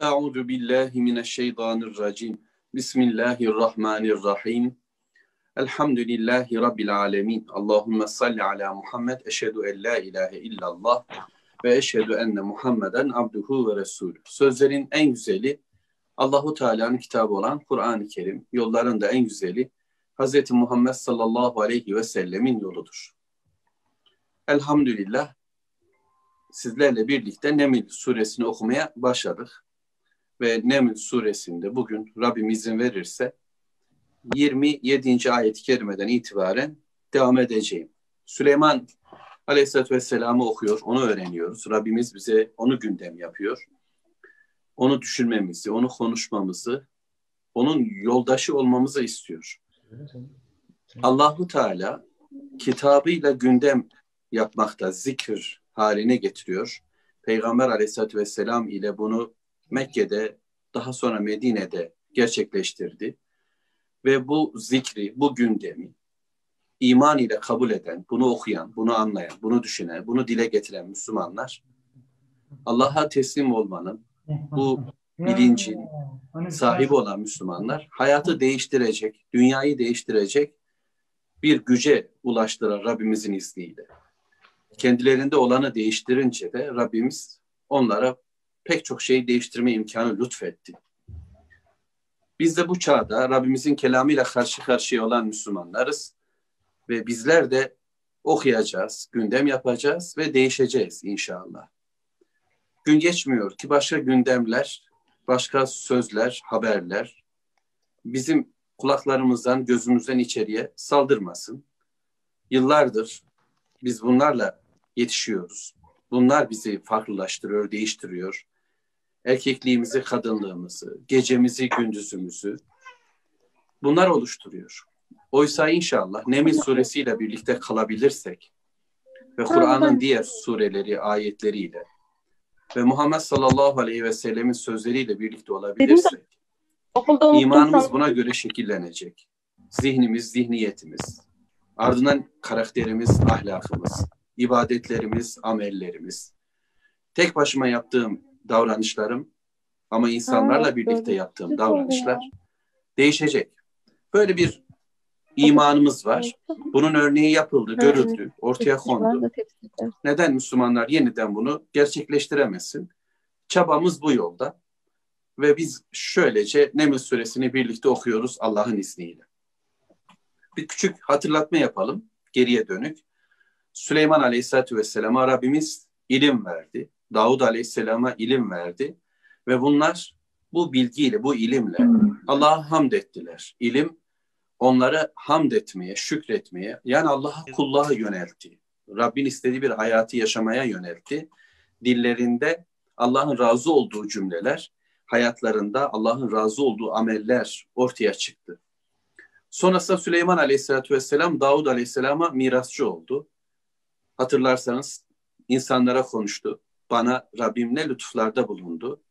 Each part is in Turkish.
Euzu billahi mineşşeytanirracim. Bismillahirrahmanirrahim. Elhamdülillahi rabbil alamin. Allahumme salli ala Muhammed. Eşhedü en la ilahe illallah ve eşhedü enne Muhammeden abduhu ve resulü. Sözlerin en güzeli Allahu Teala'nın kitabı olan Kur'an-ı Kerim. Yolların da en güzeli Hz. Muhammed sallallahu aleyhi ve sellemin yoludur. Elhamdülillah sizlerle birlikte Neml suresini okumaya başladık. Ve Neml suresinde bugün Rabbim izin verirse 27. ayet-i kerimeden itibaren devam edeceğim. Süleyman Aleyhisselatü Vesselam'ı okuyor, onu öğreniyoruz. Rabbimiz bize onu gündem yapıyor. Onu düşünmemizi, onu konuşmamızı, onun yoldaşı olmamızı istiyor. Allahu Teala kitabıyla gündem yapmakta, zikir haline getiriyor. Peygamber Aleyhisselatü Vesselam ile bunu Mekke'de, daha sonra Medine'de gerçekleştirdi. Ve bu zikri, bu gündemi iman ile kabul eden, bunu okuyan, bunu anlayan, bunu düşünen, bunu dile getiren Müslümanlar Allah'a teslim olmanın, bu bilincin sahibi olan Müslümanlar hayatı değiştirecek, dünyayı değiştirecek bir güce ulaştıran Rabbimizin izniyle. Kendilerinde olanı değiştirince de Rabbimiz onlara pek çok şeyi değiştirme imkanı lütfetti. Biz de bu çağda Rabbimizin kelamıyla karşı karşıya olan Müslümanlarız ve bizler de okuyacağız, gündem yapacağız ve değişeceğiz inşallah. Gün geçmiyor ki başka gündemler, başka sözler, haberler bizim kulaklarımızdan, gözümüzden içeriye saldırmasın. Yıllardır biz bunlarla yetişiyoruz. Bunlar bizi farklılaştırıyor, değiştiriyor. Erkekliğimizi, kadınlığımızı, gecemizi, gündüzümüzü bunlar oluşturuyor. Oysa inşallah Neml suresiyle birlikte kalabilirsek ve Kur'an'ın diğer sureleri, ayetleriyle ve Muhammed sallallahu aleyhi ve sellemin sözleriyle birlikte olabilirsek imanımız buna göre şekillenecek. Zihnimiz, zihniyetimiz, ardından karakterimiz, ahlakımız, ibadetlerimiz, amellerimiz, tek başıma yaptığım davranışlarım ama insanlarla birlikte yaptığım davranışlar değişecek. Böyle bir imanımız var. Bunun örneği yapıldı, görüldü, ortaya kondu. Neden Müslümanlar yeniden bunu gerçekleştiremesin? Çabamız bu yolda. Ve biz şöylece Neml suresini birlikte okuyoruz Allah'ın izniyle. Bir küçük hatırlatma yapalım geriye dönük. Süleyman Aleyhisselatü Vesselam'a Rabbimiz ilim verdi. Davud Aleyhisselam'a ilim verdi. Ve bunlar bu bilgiyle, bu ilimle Allah'a hamd ettiler. İlim onları hamd etmeye, şükretmeye, yani Allah'a kulluğa yöneltti. Rabbin istediği bir hayatı yaşamaya yöneltti. Dillerinde Allah'ın razı olduğu cümleler, hayatlarında Allah'ın razı olduğu ameller ortaya çıktı. Sonrasında Süleyman Aleyhisselatü Vesselam Davud Aleyhisselam'a mirasçı oldu. Hatırlarsanız insanlara konuştu. Bana Rabbim ne lütuflarda bulundu.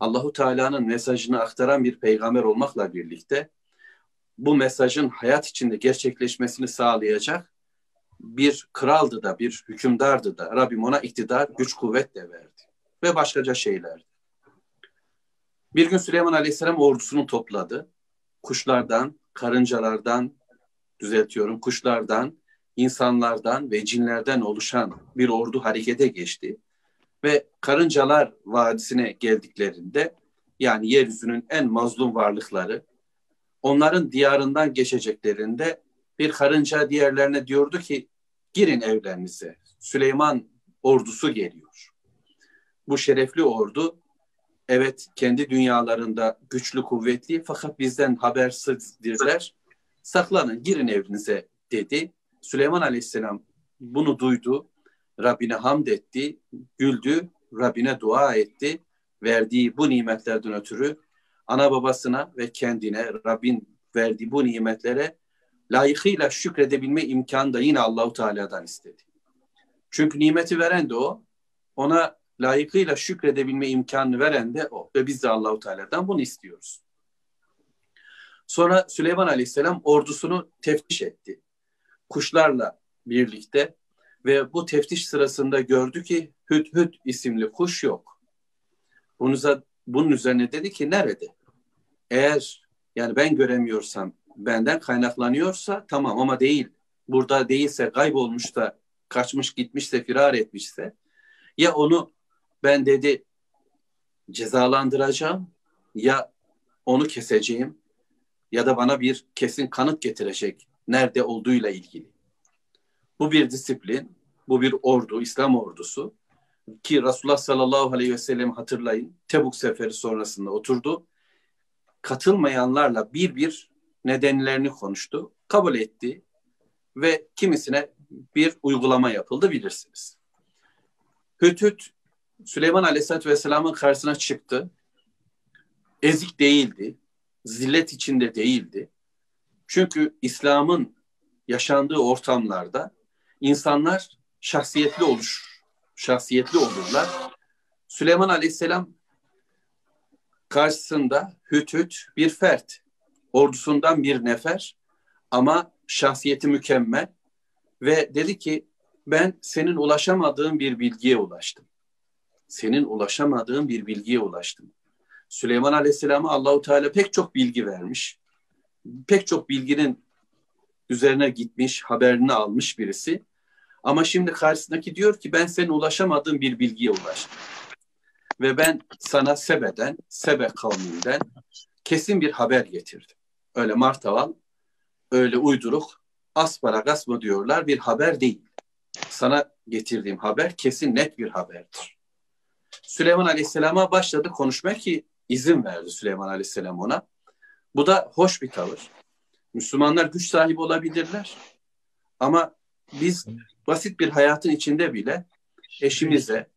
Allahu Teala'nın mesajını aktaran bir peygamber olmakla birlikte bu mesajın hayat içinde gerçekleşmesini sağlayacak bir kraldı da, bir hükümdardı da. Rabbim ona iktidar, güç, kuvvet de verdi. Ve başkaca şeylerdi. Bir gün Süleyman Aleyhisselam ordusunu topladı. Kuşlardan, karıncalardan, düzeltiyorum, kuşlardan, insanlardan ve cinlerden oluşan bir ordu harekete geçti. Ve Karıncalar Vadisi'ne geldiklerinde yani yeryüzünün en mazlum varlıkları onların diyarından geçeceklerinde bir karınca diğerlerine diyordu ki girin evlerinize. Süleyman ordusu geliyor. Bu şerefli ordu evet kendi dünyalarında güçlü kuvvetli fakat bizden habersizdirler. Saklanın girin evinize dedi. Süleyman Aleyhisselam bunu duydu. Rabbine hamd etti, güldü, Rabbine dua etti. Verdiği bu nimetlerden ötürü ana babasına ve kendine Rabbin verdiği bu nimetlere layıkıyla şükredebilme imkanı da yine Allahu Teala'dan istedi. Çünkü nimeti veren de o, ona layıkıyla şükredebilme imkanını veren de o ve biz de Allahu Teala'dan bunu istiyoruz. Sonra Süleyman Aleyhisselam ordusunu teftiş etti. Kuşlarla birlikte ve bu teftiş sırasında gördü ki Hüt Hüt isimli kuş yok. Bunu bunun üzerine dedi ki nerede? Eğer yani ben göremiyorsam benden kaynaklanıyorsa tamam ama değil. Burada değilse kaybolmuş da kaçmış gitmişse firar etmişse ya onu ben dedi cezalandıracağım ya onu keseceğim ya da bana bir kesin kanıt getirecek nerede olduğuyla ilgili. Bu bir disiplin, bu bir ordu, İslam ordusu ki Resulullah sallallahu aleyhi ve sellem hatırlayın Tebuk seferi sonrasında oturdu. Katılmayanlarla bir bir nedenlerini konuştu, kabul etti ve kimisine bir uygulama yapıldı bilirsiniz. Hütüt Süleyman Aleyhisselatü Vesselam'ın karşısına çıktı. Ezik değildi, zillet içinde değildi. Çünkü İslam'ın yaşandığı ortamlarda insanlar şahsiyetli olur, şahsiyetli olurlar. Süleyman Aleyhisselam karşısında Hütüt bir fert, ordusundan bir nefer ama şahsiyeti mükemmel ve dedi ki ben senin ulaşamadığın bir bilgiye ulaştım. Senin ulaşamadığın bir bilgiye ulaştım. Süleyman Aleyhisselam'a Allahu Teala pek çok bilgi vermiş. Pek çok bilginin üzerine gitmiş, haberini almış birisi. Ama şimdi karşısındaki diyor ki ben senin ulaşamadığın bir bilgiye ulaştım. Ve ben sana Sebe'den, Sebe kavminden kesin bir haber getirdim. Öyle martaval, öyle uyduruk, asparagas mı diyorlar bir haber değil. Sana getirdiğim haber kesin net bir haberdir. Süleyman Aleyhisselam'a başladı konuşmaya ki izin verdi Süleyman Aleyhisselam ona. Bu da hoş bir tavır. Müslümanlar güç sahibi olabilirler. Ama biz basit bir hayatın içinde bile eşimize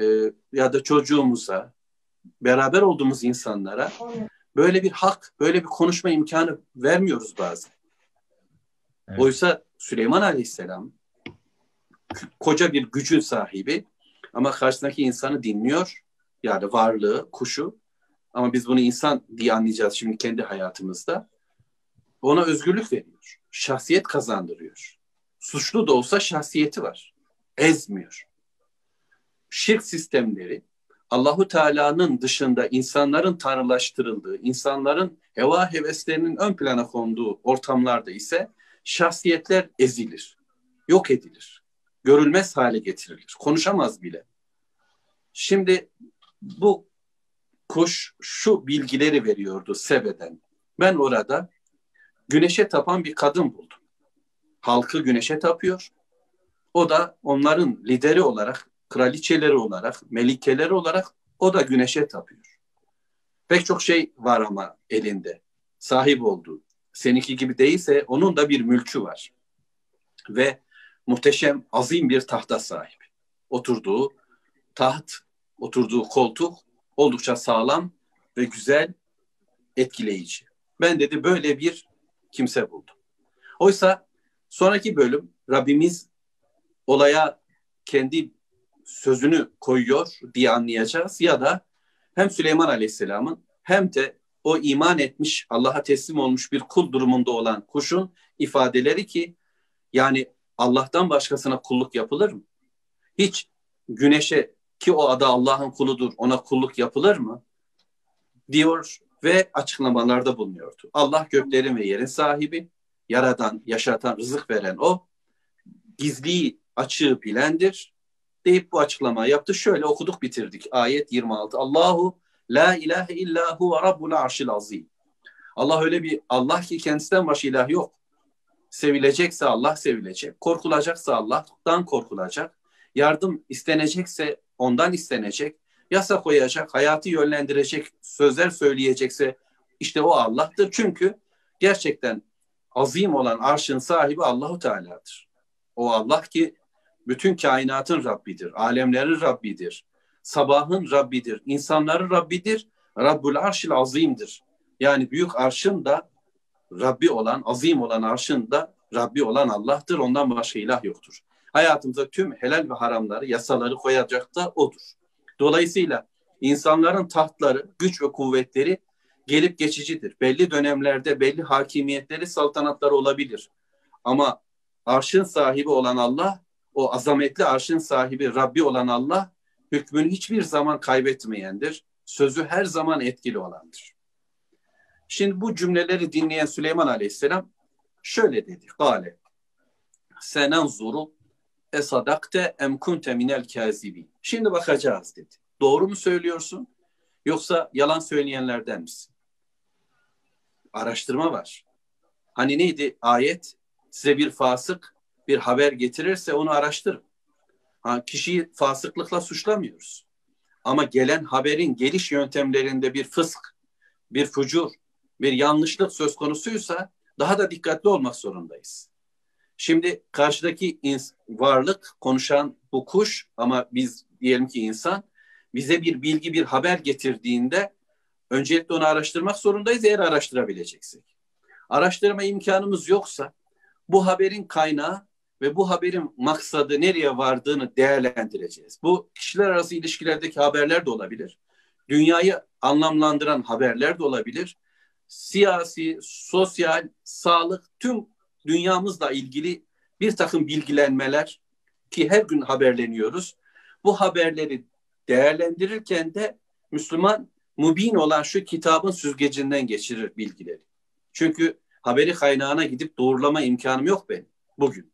e, ya da çocuğumuza, beraber olduğumuz insanlara böyle bir hak, böyle bir konuşma imkanı vermiyoruz bazen. Evet. Oysa Süleyman Aleyhisselam koca bir gücün sahibi ama karşısındaki insanı dinliyor. Yani varlığı, kuşu. Ama biz bunu insan diye anlayacağız şimdi kendi hayatımızda. Ona özgürlük veriyor. Şahsiyet kazandırıyor. Suçlu da olsa şahsiyeti var. Ezmiyor. Şirk sistemleri Allahu Teala'nın dışında insanların tanrılaştırıldığı, insanların heva heveslerinin ön plana konduğu ortamlarda ise şahsiyetler ezilir, yok edilir, görülmez hale getirilir, konuşamaz bile. Şimdi bu kuş şu bilgileri veriyordu Sebe'den. Ben orada güneşe tapan bir kadın buldum. Halkı güneşe tapıyor. O da onların lideri olarak, kraliçeleri olarak, melikeleri olarak o da güneşe tapıyor. Pek çok şey var ama elinde. Sahip olduğu seninki gibi değilse onun da bir mülkü var. Ve muhteşem, azim bir tahta sahip. Oturduğu taht, oturduğu koltuk oldukça sağlam ve güzel, etkileyici. Ben dedi böyle bir kimse buldum. Oysa sonraki bölüm Rabbimiz olaya kendi sözünü koyuyor diye anlayacağız ya da hem Süleyman Aleyhisselam'ın hem de o iman etmiş, Allah'a teslim olmuş bir kul durumunda olan kuşun ifadeleri ki yani Allah'tan başkasına kulluk yapılır mı? Hiç güneşe ki o adı Allah'ın kuludur ona kulluk yapılır mı? Diyor ve açıklamalarda bulunuyordu. Allah göklerin ve yerin sahibi, yaradan, yaşatan, rızık veren o, gizliyi açığı bilendir deyip bu açıklama yaptı. Şöyle okuduk bitirdik. Ayet 26. Allahu La ilahe illa huve rabbul arşil azim. Allah öyle bir Allah ki kendisinden başka ilah yok. Sevilecekse Allah sevilecek. Korkulacaksa Allah'tan korkulacak. Yardım istenecekse ondan istenecek. Yasa koyacak, hayatı yönlendirecek sözler söyleyecekse işte o Allah'tır. Çünkü gerçekten azim olan arşın sahibi Allahu Teala'dır. O Allah ki bütün kainatın Rabbidir, alemlerin Rabbidir sabahın Rabbidir, insanların Rabbidir, Rabbul Arşil Azim'dir. Yani büyük arşın da Rabbi olan, azim olan arşın da Rabbi olan Allah'tır. Ondan başka ilah yoktur. Hayatımıza tüm helal ve haramları, yasaları koyacak da odur. Dolayısıyla insanların tahtları, güç ve kuvvetleri gelip geçicidir. Belli dönemlerde belli hakimiyetleri, saltanatları olabilir. Ama arşın sahibi olan Allah, o azametli arşın sahibi Rabbi olan Allah hükmünü hiçbir zaman kaybetmeyendir. sözü her zaman etkili olandır. Şimdi bu cümleleri dinleyen Süleyman Aleyhisselam şöyle dedi. Gale senenzuru esadakte em kunte minel kazibin. Şimdi bakacağız dedi. Doğru mu söylüyorsun yoksa yalan söyleyenlerden misin? Araştırma var. Hani neydi ayet? Size bir fasık bir haber getirirse onu araştırın. Ha, kişiyi fasıklıkla suçlamıyoruz. Ama gelen haberin geliş yöntemlerinde bir fısk, bir fucur, bir yanlışlık söz konusuysa daha da dikkatli olmak zorundayız. Şimdi karşıdaki varlık konuşan bu kuş ama biz diyelim ki insan bize bir bilgi bir haber getirdiğinde öncelikle onu araştırmak zorundayız eğer araştırabileceksek. Araştırma imkanımız yoksa bu haberin kaynağı ve bu haberin maksadı nereye vardığını değerlendireceğiz. Bu kişiler arası ilişkilerdeki haberler de olabilir. Dünyayı anlamlandıran haberler de olabilir. Siyasi, sosyal, sağlık tüm dünyamızla ilgili bir takım bilgilenmeler ki her gün haberleniyoruz. Bu haberleri değerlendirirken de Müslüman mubin olan şu kitabın süzgecinden geçirir bilgileri. Çünkü haberi kaynağına gidip doğrulama imkanım yok benim bugün.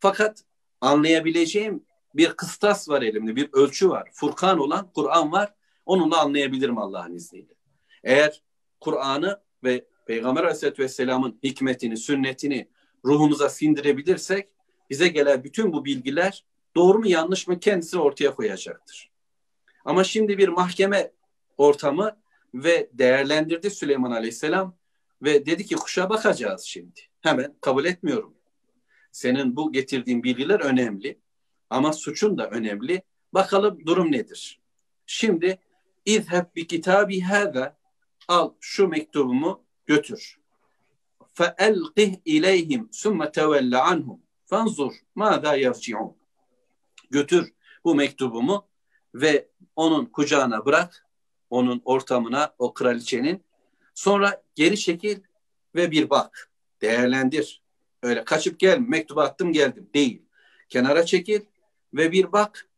Fakat anlayabileceğim bir kıstas var elimde, bir ölçü var. Furkan olan Kur'an var. Onunla anlayabilirim Allah'ın izniyle. Eğer Kur'an'ı ve Peygamber Aleyhisselatü Vesselam'ın hikmetini, sünnetini ruhumuza sindirebilirsek bize gelen bütün bu bilgiler doğru mu yanlış mı kendisi ortaya koyacaktır. Ama şimdi bir mahkeme ortamı ve değerlendirdi Süleyman Aleyhisselam ve dedi ki kuşa bakacağız şimdi. Hemen kabul etmiyorum. Senin bu getirdiğin bilgiler önemli ama suçun da önemli. Bakalım durum nedir? Şimdi izheb bi kitabi hâza al şu mektubumu götür. Fe elqih ileyhim sümme tevelle anhum fanzur mâzâ yerci'un. Götür bu mektubumu ve onun kucağına bırak onun ortamına, o kraliçenin. Sonra geri çekil ve bir bak, değerlendir. Öyle kaçıp gel, mektubu attım geldim değil. Kenara çekil ve bir bak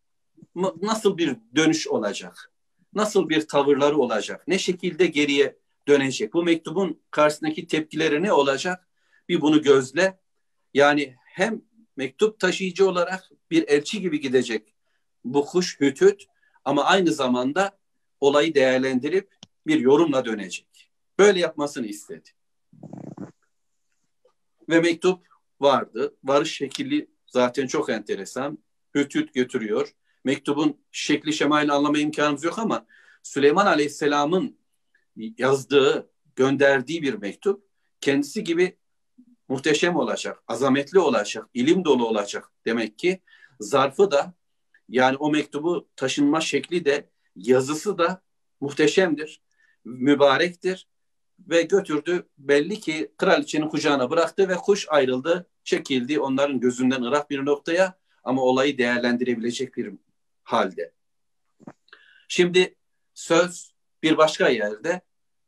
nasıl bir dönüş olacak? Nasıl bir tavırları olacak? Ne şekilde geriye dönecek? Bu mektubun karşısındaki tepkileri ne olacak? Bir bunu gözle. Yani hem mektup taşıyıcı olarak bir elçi gibi gidecek bu kuş hütüt ama aynı zamanda olayı değerlendirip bir yorumla dönecek. Böyle yapmasını istedi. Ve mektup vardı. Varış şekli zaten çok enteresan. Hütüt götürüyor. Mektubun şekli şemalini anlama imkanımız yok ama Süleyman Aleyhisselam'ın yazdığı, gönderdiği bir mektup kendisi gibi muhteşem olacak, azametli olacak, ilim dolu olacak demek ki zarfı da yani o mektubu taşınma şekli de yazısı da muhteşemdir, mübarektir ve götürdü. Belli ki kraliçenin kucağına bıraktı ve kuş ayrıldı, çekildi onların gözünden ırak bir noktaya ama olayı değerlendirebilecek bir halde. Şimdi söz bir başka yerde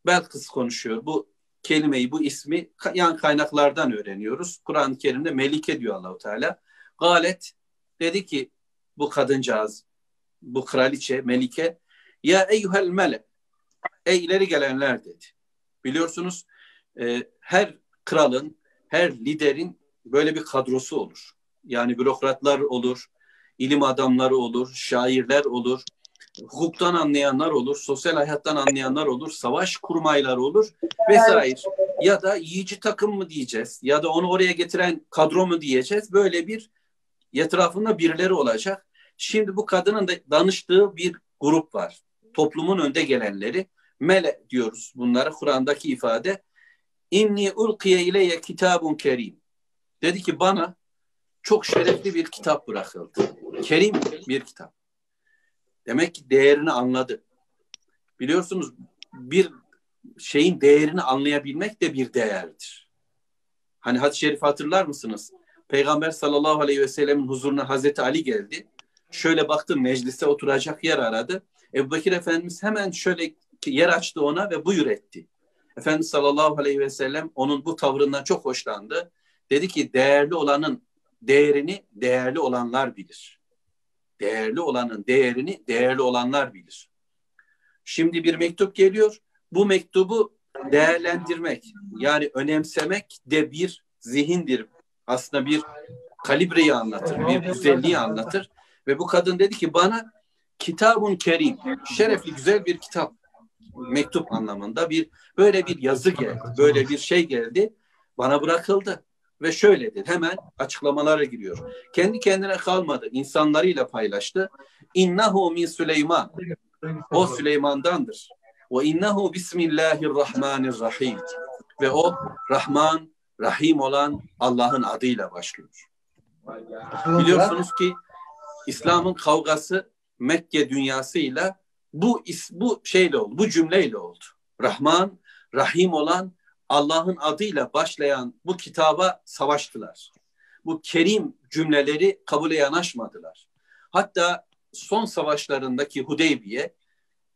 Belkıs konuşuyor. Bu kelimeyi, bu ismi yan kaynaklardan öğreniyoruz. Kur'an-ı Kerim'de Melike diyor Allahu Teala. Galet dedi ki bu kadıncağız, bu kraliçe, Melike ya eyyuhel mele ey ileri gelenler dedi. Biliyorsunuz e, her kralın, her liderin böyle bir kadrosu olur. Yani bürokratlar olur, ilim adamları olur, şairler olur, hukuktan anlayanlar olur, sosyal hayattan anlayanlar olur, savaş kurmaylar olur vesaire. Ya da yiyici takım mı diyeceğiz ya da onu oraya getiren kadro mu diyeceğiz. Böyle bir etrafında birileri olacak. Şimdi bu kadının da danıştığı bir grup var. Toplumun önde gelenleri. Mele diyoruz bunlara Kur'an'daki ifade. İnni ulkiye ileye kitabun kerim. Dedi ki bana çok şerefli bir kitap bırakıldı. Kerim bir kitap. Demek ki değerini anladı. Biliyorsunuz bir şeyin değerini anlayabilmek de bir değerdir. Hani hadis-i şerif hatırlar mısınız? Peygamber sallallahu aleyhi ve sellemin huzuruna Hazreti Ali geldi. Şöyle baktı meclise oturacak yer aradı. Ebu Bekir Efendimiz hemen şöyle yer açtı ona ve buyur etti. Efendimiz sallallahu aleyhi ve sellem onun bu tavrından çok hoşlandı. Dedi ki değerli olanın değerini değerli olanlar bilir değerli olanın değerini değerli olanlar bilir. Şimdi bir mektup geliyor. Bu mektubu değerlendirmek yani önemsemek de bir zihindir. Aslında bir kalibreyi anlatır, bir güzelliği anlatır. Ve bu kadın dedi ki bana kitabun kerim, şerefli güzel bir kitap, mektup anlamında bir böyle bir yazı geldi, böyle bir şey geldi, bana bırakıldı. Ve şöyle dedi, hemen açıklamalara giriyor. Kendi kendine kalmadı, insanlarıyla paylaştı. İnnehu min Süleyman, o Süleyman'dandır. Ve innehu bismillahirrahmanirrahim. Ve o Rahman, Rahim olan Allah'ın adıyla başlıyor. Biliyorsunuz ki İslam'ın kavgası Mekke dünyasıyla bu bu şeyle oldu, bu cümleyle oldu. Rahman, Rahim olan Allah'ın adıyla başlayan bu kitaba savaştılar. Bu kerim cümleleri kabule yanaşmadılar. Hatta son savaşlarındaki Hudeybiye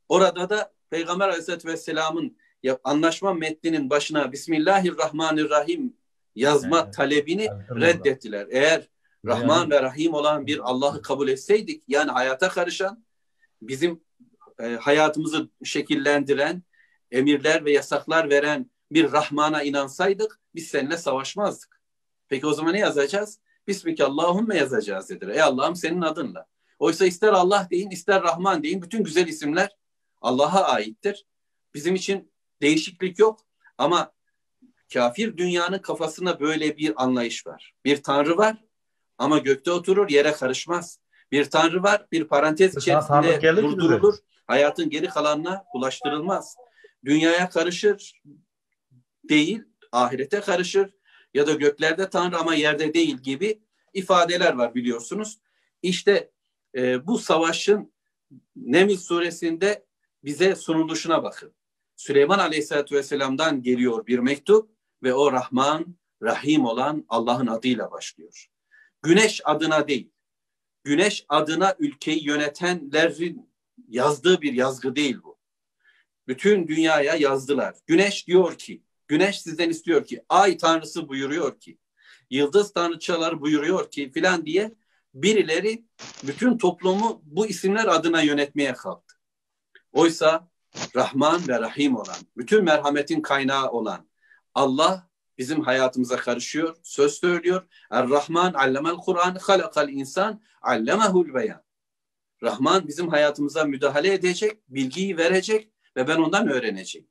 orada da Peygamber Aleyhisselatü Vesselam'ın anlaşma metninin başına Bismillahirrahmanirrahim yazma evet. talebini reddettiler. Eğer Rahman ve Rahim olan bir Allah'ı kabul etseydik yani hayata karışan bizim e, hayatımızı şekillendiren emirler ve yasaklar veren bir Rahman'a inansaydık biz seninle savaşmazdık. Peki o zaman ne yazacağız? Bismike Allahümme yazacağız dediler. Ey Allah'ım senin adınla. Oysa ister Allah deyin ister Rahman deyin bütün güzel isimler Allah'a aittir. Bizim için değişiklik yok ama kafir dünyanın kafasına böyle bir anlayış var. Bir tanrı var ama gökte oturur yere karışmaz. Bir tanrı var bir parantez içerisinde durdurulur. Hayatın geri kalanına ulaştırılmaz. Dünyaya karışır değil, ahirete karışır ya da göklerde tanrı ama yerde değil gibi ifadeler var biliyorsunuz. İşte e, bu savaşın Neml suresinde bize sunuluşuna bakın. Süleyman Aleyhisselatü Vesselam'dan geliyor bir mektup ve o Rahman, Rahim olan Allah'ın adıyla başlıyor. Güneş adına değil, güneş adına ülkeyi yönetenlerin yazdığı bir yazgı değil bu. Bütün dünyaya yazdılar. Güneş diyor ki, güneş sizden istiyor ki, ay tanrısı buyuruyor ki, yıldız tanrıçalar buyuruyor ki filan diye birileri bütün toplumu bu isimler adına yönetmeye kalktı. Oysa Rahman ve Rahim olan, bütün merhametin kaynağı olan Allah bizim hayatımıza karışıyor, söz söylüyor. Er-Rahman allemel Kur'an, halakal insan, allemehul beyan. Rahman bizim hayatımıza müdahale edecek, bilgiyi verecek ve ben ondan öğreneceğim.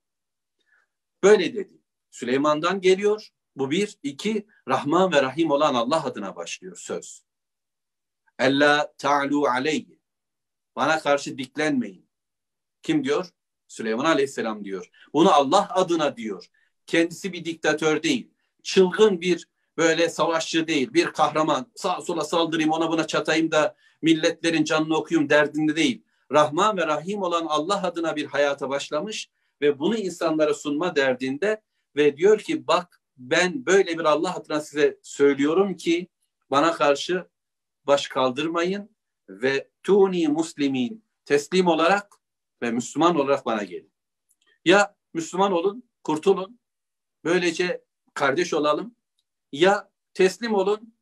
Böyle dedi. Süleyman'dan geliyor. Bu bir. iki Rahman ve Rahim olan Allah adına başlıyor söz. Ella ta'lu aleyhi. Bana karşı diklenmeyin. Kim diyor? Süleyman Aleyhisselam diyor. Bunu Allah adına diyor. Kendisi bir diktatör değil. Çılgın bir böyle savaşçı değil. Bir kahraman. Sağa sola saldırayım ona buna çatayım da milletlerin canını okuyayım derdinde değil. Rahman ve Rahim olan Allah adına bir hayata başlamış ve bunu insanlara sunma derdinde ve diyor ki bak ben böyle bir Allah adına size söylüyorum ki bana karşı baş kaldırmayın ve tuni muslimin teslim olarak ve Müslüman olarak bana gelin. Ya Müslüman olun, kurtulun. Böylece kardeş olalım. Ya teslim olun,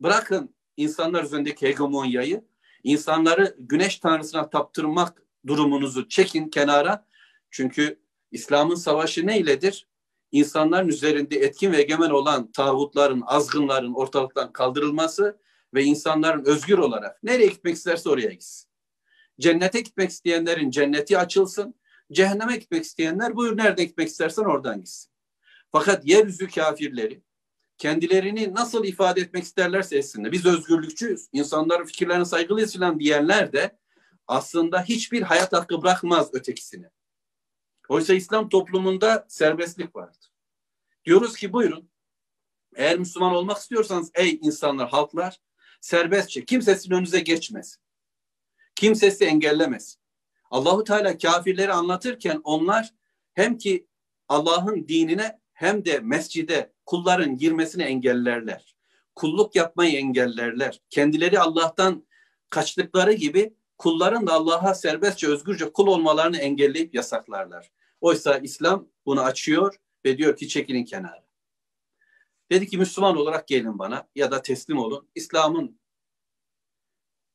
bırakın insanlar üzerindeki hegemonyayı, insanları güneş tanrısına taptırmak durumunuzu çekin kenara. Çünkü İslam'ın savaşı neyledir? İnsanların üzerinde etkin ve egemen olan tağutların, azgınların ortalıktan kaldırılması ve insanların özgür olarak nereye gitmek isterse oraya gitsin. Cennete gitmek isteyenlerin cenneti açılsın. Cehenneme gitmek isteyenler buyur nerede gitmek istersen oradan gitsin. Fakat yeryüzü kafirleri kendilerini nasıl ifade etmek isterlerse etsinler. Biz özgürlükçüyüz, insanların fikirlerine saygılıyız falan diyenler de aslında hiçbir hayat hakkı bırakmaz ötekisine. Oysa İslam toplumunda serbestlik vardır. Diyoruz ki buyurun eğer Müslüman olmak istiyorsanız ey insanlar, halklar serbestçe kimse sizin önünüze geçmesin. Kimse sizi engellemez. Allahu Teala kafirleri anlatırken onlar hem ki Allah'ın dinine hem de mescide kulların girmesini engellerler. Kulluk yapmayı engellerler. Kendileri Allah'tan kaçtıkları gibi kulların da Allah'a serbestçe özgürce kul olmalarını engelleyip yasaklarlar. Oysa İslam bunu açıyor ve diyor ki çekilin kenara. Dedi ki Müslüman olarak gelin bana ya da teslim olun. İslam'ın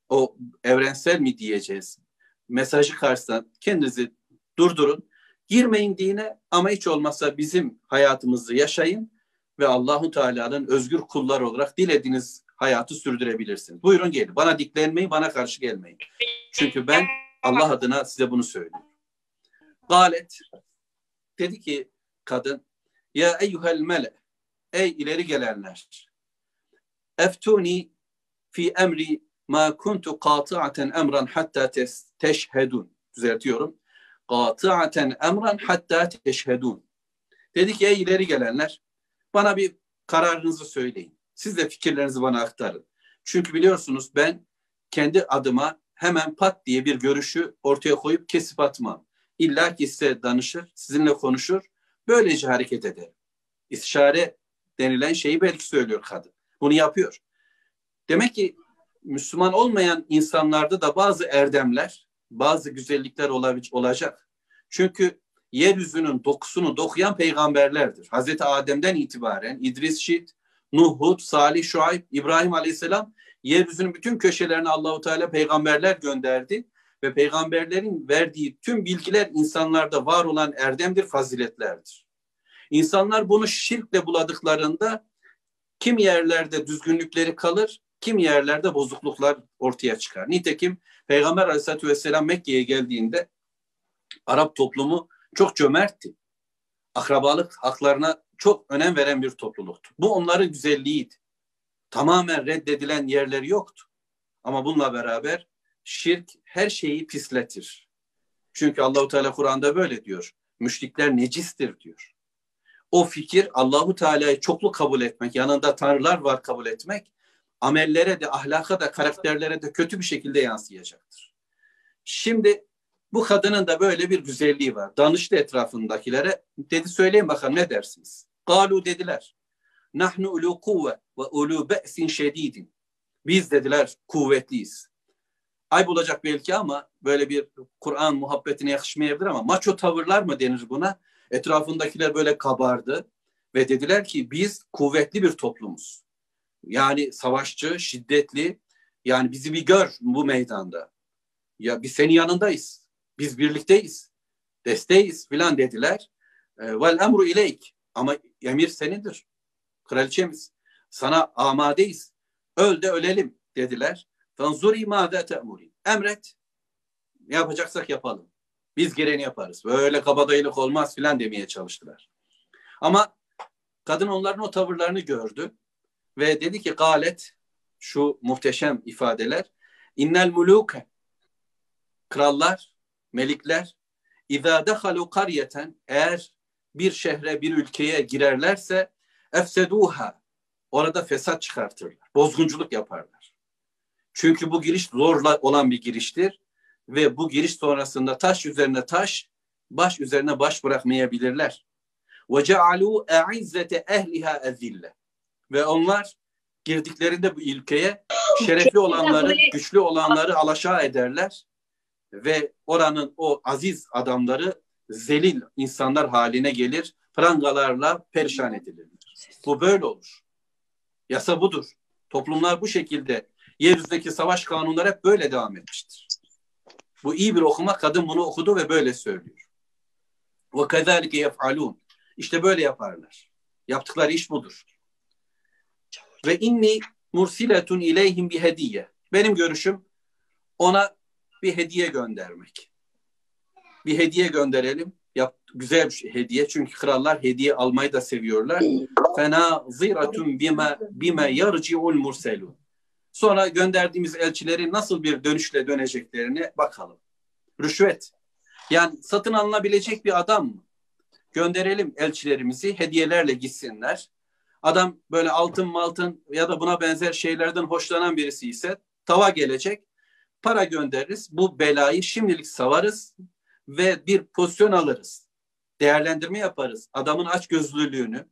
o evrensel mi diyeceğiz mesajı karşısında kendinizi Durdurun. Girmeyin dine ama hiç olmazsa bizim hayatımızı yaşayın ve Allahu Teala'nın özgür kullar olarak dilediğiniz hayatı sürdürebilirsiniz. Buyurun gelin. Bana diklenmeyin, bana karşı gelmeyin. Çünkü ben Allah adına size bunu söylüyorum. Galet dedi ki kadın ya eyyuhel mele ey ileri gelenler eftuni fi emri ma kuntu qati'aten emran hatta teşhedun düzeltiyorum qati'aten emran hatta teşhedun dedi ki ey ileri gelenler bana bir kararınızı söyleyin siz de fikirlerinizi bana aktarın çünkü biliyorsunuz ben kendi adıma hemen pat diye bir görüşü ortaya koyup kesip atmam. İlla ki size danışır, sizinle konuşur, böylece hareket eder. İstişare denilen şeyi belki söylüyor kadın. Bunu yapıyor. Demek ki Müslüman olmayan insanlarda da bazı erdemler, bazı güzellikler olacak. Çünkü yeryüzünün dokusunu dokuyan peygamberlerdir. Hazreti Adem'den itibaren İdris Şit, Nuh, Hud, Salih, Şuayb, İbrahim Aleyhisselam yeryüzünün bütün köşelerine Allahu Teala peygamberler gönderdi ve peygamberlerin verdiği tüm bilgiler insanlarda var olan erdemdir, faziletlerdir. İnsanlar bunu şirkle buladıklarında kim yerlerde düzgünlükleri kalır, kim yerlerde bozukluklar ortaya çıkar. Nitekim Peygamber Aleyhisselatü Vesselam Mekke'ye geldiğinde Arap toplumu çok cömertti. Akrabalık haklarına çok önem veren bir topluluktu. Bu onların güzelliğiydi tamamen reddedilen yerleri yoktu. Ama bununla beraber şirk her şeyi pisletir. Çünkü Allahu Teala Kur'an'da böyle diyor. Müşrikler necistir diyor. O fikir Allahu Teala'yı çoklu kabul etmek, yanında tanrılar var kabul etmek, amellere de, ahlaka da, karakterlere de kötü bir şekilde yansıyacaktır. Şimdi bu kadının da böyle bir güzelliği var. Danıştı etrafındakilere. Dedi söyleyin bakalım ne dersiniz? Galu dediler. Nahnu ulu kuvve ve ulu be'sin şedidin. Biz dediler kuvvetliyiz. Ayıp olacak belki ama böyle bir Kur'an muhabbetine yakışmayabilir ama maço tavırlar mı denir buna? Etrafındakiler böyle kabardı ve dediler ki biz kuvvetli bir toplumuz. Yani savaşçı, şiddetli. Yani bizi bir gör bu meydanda. Ya biz senin yanındayız. Biz birlikteyiz. Desteğiz filan dediler. Vel emru ileyk. Ama emir senindir kraliçemiz. Sana amadeyiz. Öl de ölelim dediler. Fanzuri mâde te'muri. Emret. Ne yapacaksak yapalım. Biz gereğini yaparız. Böyle kabadayılık olmaz filan demeye çalıştılar. Ama kadın onların o tavırlarını gördü ve dedi ki galet şu muhteşem ifadeler innel muluke krallar, melikler izâ dehalu karyeten eğer bir şehre, bir ülkeye girerlerse efseduha orada fesat çıkartırlar. Bozgunculuk yaparlar. Çünkü bu giriş zorla olan bir giriştir ve bu giriş sonrasında taş üzerine taş, baş üzerine baş bırakmayabilirler. Ve cealu e'izzete ehliha ezille. Ve onlar girdiklerinde bu ülkeye şerefli olanları, güçlü olanları alaşağı ederler ve oranın o aziz adamları zelil insanlar haline gelir, prangalarla perişan edilir. Bu böyle olur. Yasa budur. Toplumlar bu şekilde yeryüzündeki savaş kanunları hep böyle devam etmiştir. Bu iyi bir okuma. Kadın bunu okudu ve böyle söylüyor. Ve kezalike yef'alun. İşte böyle yaparlar. Yaptıkları iş budur. Ve inni mursiletun ileyhim bir hediye. Benim görüşüm ona bir hediye göndermek. Bir hediye gönderelim yap, güzel bir şey, hediye. Çünkü krallar hediye almayı da seviyorlar. Fena ziratun bime bime yarciul murselun. Sonra gönderdiğimiz elçileri nasıl bir dönüşle döneceklerine bakalım. Rüşvet. Yani satın alınabilecek bir adam mı? Gönderelim elçilerimizi hediyelerle gitsinler. Adam böyle altın maltın ya da buna benzer şeylerden hoşlanan birisi ise tava gelecek. Para göndeririz. Bu belayı şimdilik savarız ve bir pozisyon alırız. Değerlendirme yaparız. Adamın aç gözlülüğünü,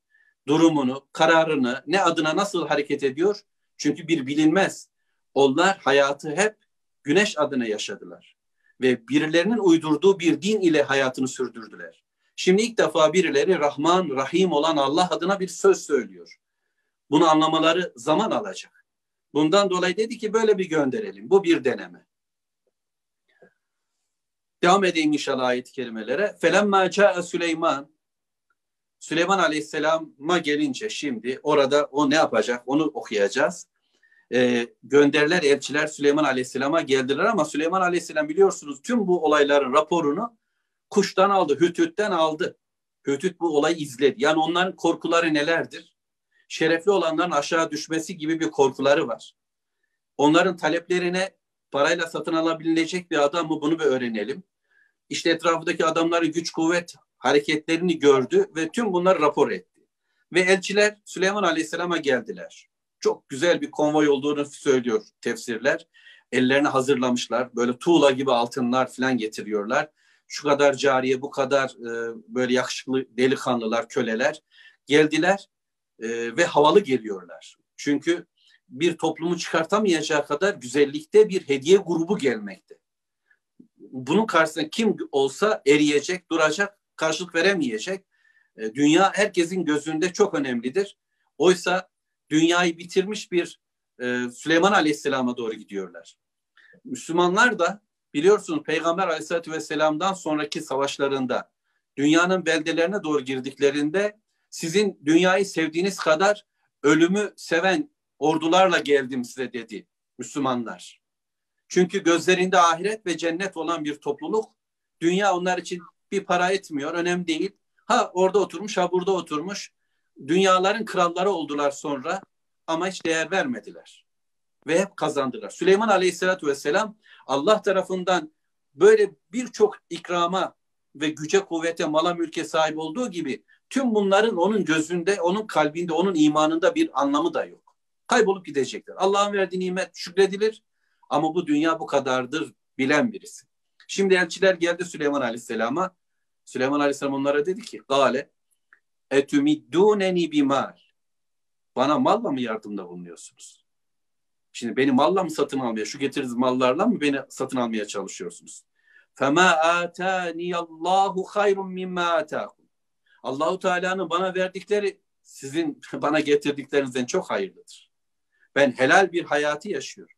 durumunu, kararını, ne adına nasıl hareket ediyor? Çünkü bir bilinmez. Onlar hayatı hep güneş adına yaşadılar. Ve birilerinin uydurduğu bir din ile hayatını sürdürdüler. Şimdi ilk defa birileri Rahman, Rahim olan Allah adına bir söz söylüyor. Bunu anlamaları zaman alacak. Bundan dolayı dedi ki böyle bir gönderelim. Bu bir deneme. Devam edeyim inşallah ayet-i kerimelere. Felemma ca'e Süleyman Süleyman Aleyhisselam'a gelince şimdi orada o ne yapacak onu okuyacağız. Ee, gönderiler elçiler Süleyman Aleyhisselam'a geldiler ama Süleyman Aleyhisselam biliyorsunuz tüm bu olayların raporunu kuştan aldı, Hütüt'ten aldı. Hütüt bu olayı izledi. Yani onların korkuları nelerdir? Şerefli olanların aşağı düşmesi gibi bir korkuları var. Onların taleplerine parayla satın alabilecek bir adam mı bunu bir öğrenelim. İşte etrafındaki adamların güç kuvvet hareketlerini gördü ve tüm bunları rapor etti. Ve elçiler Süleyman Aleyhisselam'a geldiler. Çok güzel bir konvoy olduğunu söylüyor tefsirler. Ellerini hazırlamışlar. Böyle tuğla gibi altınlar falan getiriyorlar. Şu kadar cariye, bu kadar e, böyle yakışıklı delikanlılar, köleler geldiler e, ve havalı geliyorlar. Çünkü bir toplumu çıkartamayacağı kadar güzellikte bir hediye grubu gelmekte. Bunun karşısında kim olsa eriyecek, duracak, karşılık veremeyecek. E, dünya herkesin gözünde çok önemlidir. Oysa dünyayı bitirmiş bir e, Süleyman Aleyhisselam'a doğru gidiyorlar. Müslümanlar da biliyorsunuz Peygamber Aleyhisselatü Vesselam'dan sonraki savaşlarında dünyanın beldelerine doğru girdiklerinde sizin dünyayı sevdiğiniz kadar ölümü seven ordularla geldim size dedi Müslümanlar. Çünkü gözlerinde ahiret ve cennet olan bir topluluk dünya onlar için bir para etmiyor, önemli değil. Ha orada oturmuş, ha burada oturmuş. Dünyaların kralları oldular sonra ama hiç değer vermediler. Ve hep kazandılar. Süleyman Aleyhisselatü Vesselam Allah tarafından böyle birçok ikrama ve güce kuvvete mala mülke sahip olduğu gibi tüm bunların onun gözünde, onun kalbinde, onun imanında bir anlamı da yok. Kaybolup gidecekler. Allah'ın verdiği nimet şükredilir ama bu dünya bu kadardır bilen birisi. Şimdi elçiler geldi Süleyman Aleyhisselam'a. Süleyman Aleyhisselam onlara dedi ki Gale etümiddûneni bimal bana malla mı yardımda bulunuyorsunuz? Şimdi beni malla mı satın almaya, şu getirdiğiniz mallarla mı beni satın almaya çalışıyorsunuz? فَمَا آتَانِيَ اللّٰهُ خَيْرٌ مِمَّا آتَاكُمْ Allahu Teala'nın bana verdikleri sizin bana getirdiklerinizden çok hayırlıdır. Ben helal bir hayatı yaşıyorum.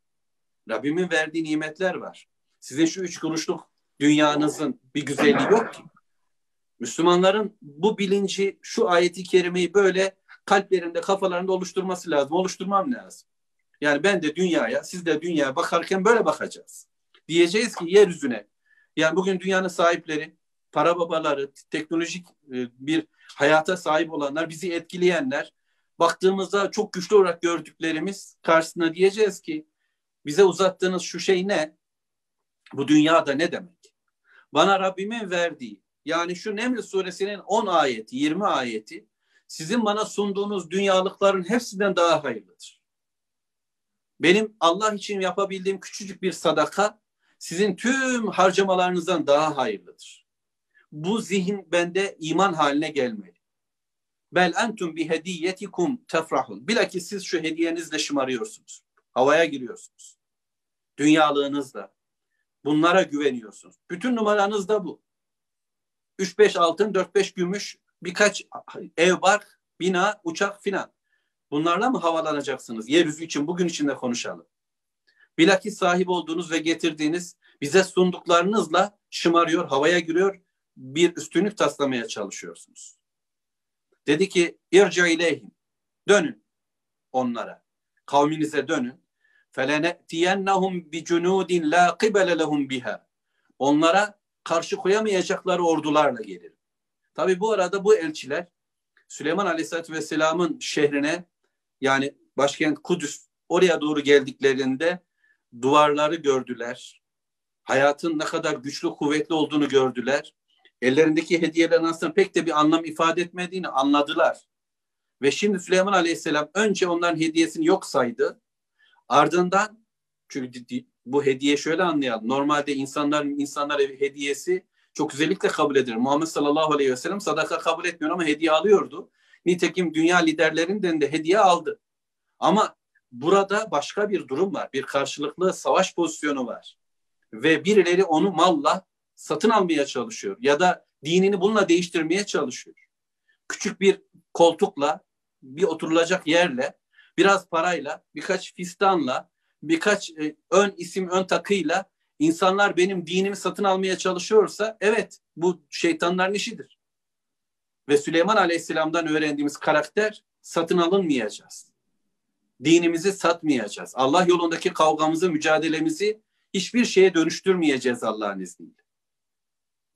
Rabbimin verdiği nimetler var. Sizin şu üç kuruşluk dünyanızın bir güzelliği yok ki. Müslümanların bu bilinci, şu ayeti kerimeyi böyle kalplerinde, kafalarında oluşturması lazım. Oluşturmam lazım. Yani ben de dünyaya, siz de dünyaya bakarken böyle bakacağız. Diyeceğiz ki yeryüzüne. Yani bugün dünyanın sahipleri, para babaları, teknolojik e, bir hayata sahip olanlar, bizi etkileyenler, baktığımızda çok güçlü olarak gördüklerimiz karşısına diyeceğiz ki bize uzattığınız şu şey ne? Bu dünyada ne demek? Bana Rabbimin verdiği yani şu Neml suresinin 10 ayeti, 20 ayeti sizin bana sunduğunuz dünyalıkların hepsinden daha hayırlıdır. Benim Allah için yapabildiğim küçücük bir sadaka sizin tüm harcamalarınızdan daha hayırlıdır. Bu zihin bende iman haline gelmeli. Bel entum bi hediyetikum tefrahun. Bilakis siz şu hediyenizle şımarıyorsunuz. Havaya giriyorsunuz. Dünyalığınızla. Bunlara güveniyorsunuz. Bütün numaranız da bu. 3-5 altın, 4-5 gümüş, birkaç ev, bark, bina, uçak filan. Bunlarla mı havalanacaksınız? Yeryüzü için bugün içinde konuşalım. Bilakis sahip olduğunuz ve getirdiğiniz bize sunduklarınızla şımarıyor, havaya giriyor, bir üstünlük taslamaya çalışıyorsunuz. Dedi ki irca ileyhim. Dönün onlara. Kavminize dönün. Felenetiyennahum bi cunudin la qibele lehum biha. Onlara karşı koyamayacakları ordularla gelir. Tabi bu arada bu elçiler Süleyman Aleyhisselatü Vesselam'ın şehrine yani başkent Kudüs oraya doğru geldiklerinde duvarları gördüler. Hayatın ne kadar güçlü kuvvetli olduğunu gördüler. Ellerindeki hediyelerin aslında pek de bir anlam ifade etmediğini anladılar. Ve şimdi Süleyman Aleyhisselam önce onların hediyesini yok saydı. Ardından çünkü bu hediye şöyle anlayalım. Normalde insanların insanlar hediyesi çok özellikle kabul edilir. Muhammed sallallahu aleyhi ve sellem sadaka kabul etmiyor ama hediye alıyordu. Nitekim dünya liderlerinden de hediye aldı. Ama burada başka bir durum var. Bir karşılıklı savaş pozisyonu var. Ve birileri onu malla satın almaya çalışıyor. Ya da dinini bununla değiştirmeye çalışıyor. Küçük bir koltukla, bir oturulacak yerle, biraz parayla, birkaç fistanla, birkaç e, ön isim, ön takıyla insanlar benim dinimi satın almaya çalışıyorsa evet bu şeytanların işidir Ve Süleyman Aleyhisselam'dan öğrendiğimiz karakter satın alınmayacağız. Dinimizi satmayacağız. Allah yolundaki kavgamızı, mücadelemizi hiçbir şeye dönüştürmeyeceğiz Allah'ın izniyle.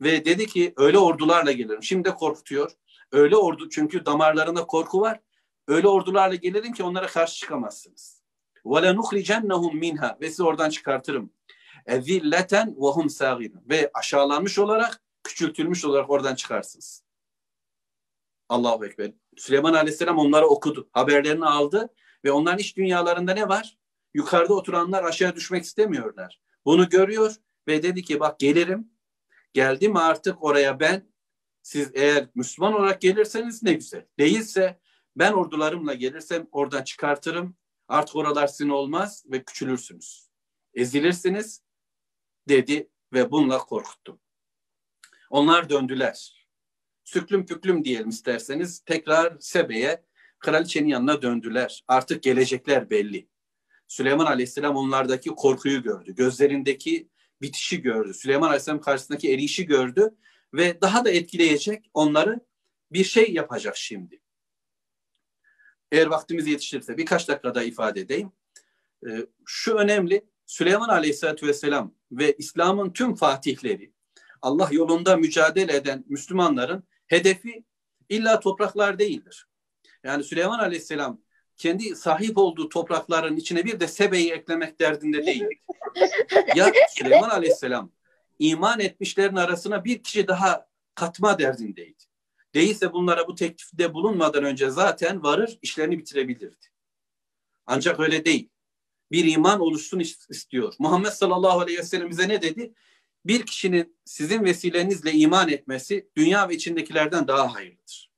Ve dedi ki öyle ordularla gelirim. Şimdi de korkutuyor. Öyle ordu çünkü damarlarında korku var. Öyle ordularla gelirim ki onlara karşı çıkamazsınız. وَلَنُخْرِجَنَّهُمْ minha Ve sizi oradan çıkartırım. اَذِلَّةً وَهُمْ سَاغِرٌ Ve aşağılanmış olarak, küçültülmüş olarak oradan çıkarsınız. Allahu Ekber. Süleyman Aleyhisselam onları okudu. Haberlerini aldı ve onların iç dünyalarında ne var? Yukarıda oturanlar aşağı düşmek istemiyorlar. Bunu görüyor ve dedi ki bak gelirim. Geldim artık oraya ben. Siz eğer Müslüman olarak gelirseniz ne güzel. Değilse ben ordularımla gelirsem oradan çıkartırım. Artık oralar sizin olmaz ve küçülürsünüz. Ezilirsiniz dedi ve bununla korkuttum. Onlar döndüler. Süklüm püklüm diyelim isterseniz tekrar Sebe'ye kraliçenin yanına döndüler. Artık gelecekler belli. Süleyman Aleyhisselam onlardaki korkuyu gördü. Gözlerindeki bitişi gördü. Süleyman Aleyhisselam karşısındaki erişi gördü ve daha da etkileyecek onları bir şey yapacak şimdi. Eğer vaktimiz yetişirse birkaç dakikada ifade edeyim. Ee, şu önemli, Süleyman Aleyhisselatü Vesselam ve İslam'ın tüm fatihleri, Allah yolunda mücadele eden Müslümanların hedefi illa topraklar değildir. Yani Süleyman Aleyhisselam kendi sahip olduğu toprakların içine bir de Sebe'yi eklemek derdinde değil. ya Süleyman Aleyhisselam iman etmişlerin arasına bir kişi daha katma derdindeydi. Değilse bunlara bu teklifte bulunmadan önce zaten varır işlerini bitirebilirdi. Ancak öyle değil. Bir iman oluşsun istiyor. Muhammed sallallahu aleyhi ve sellem bize ne dedi? Bir kişinin sizin vesilenizle iman etmesi dünya ve içindekilerden daha hayırlıdır.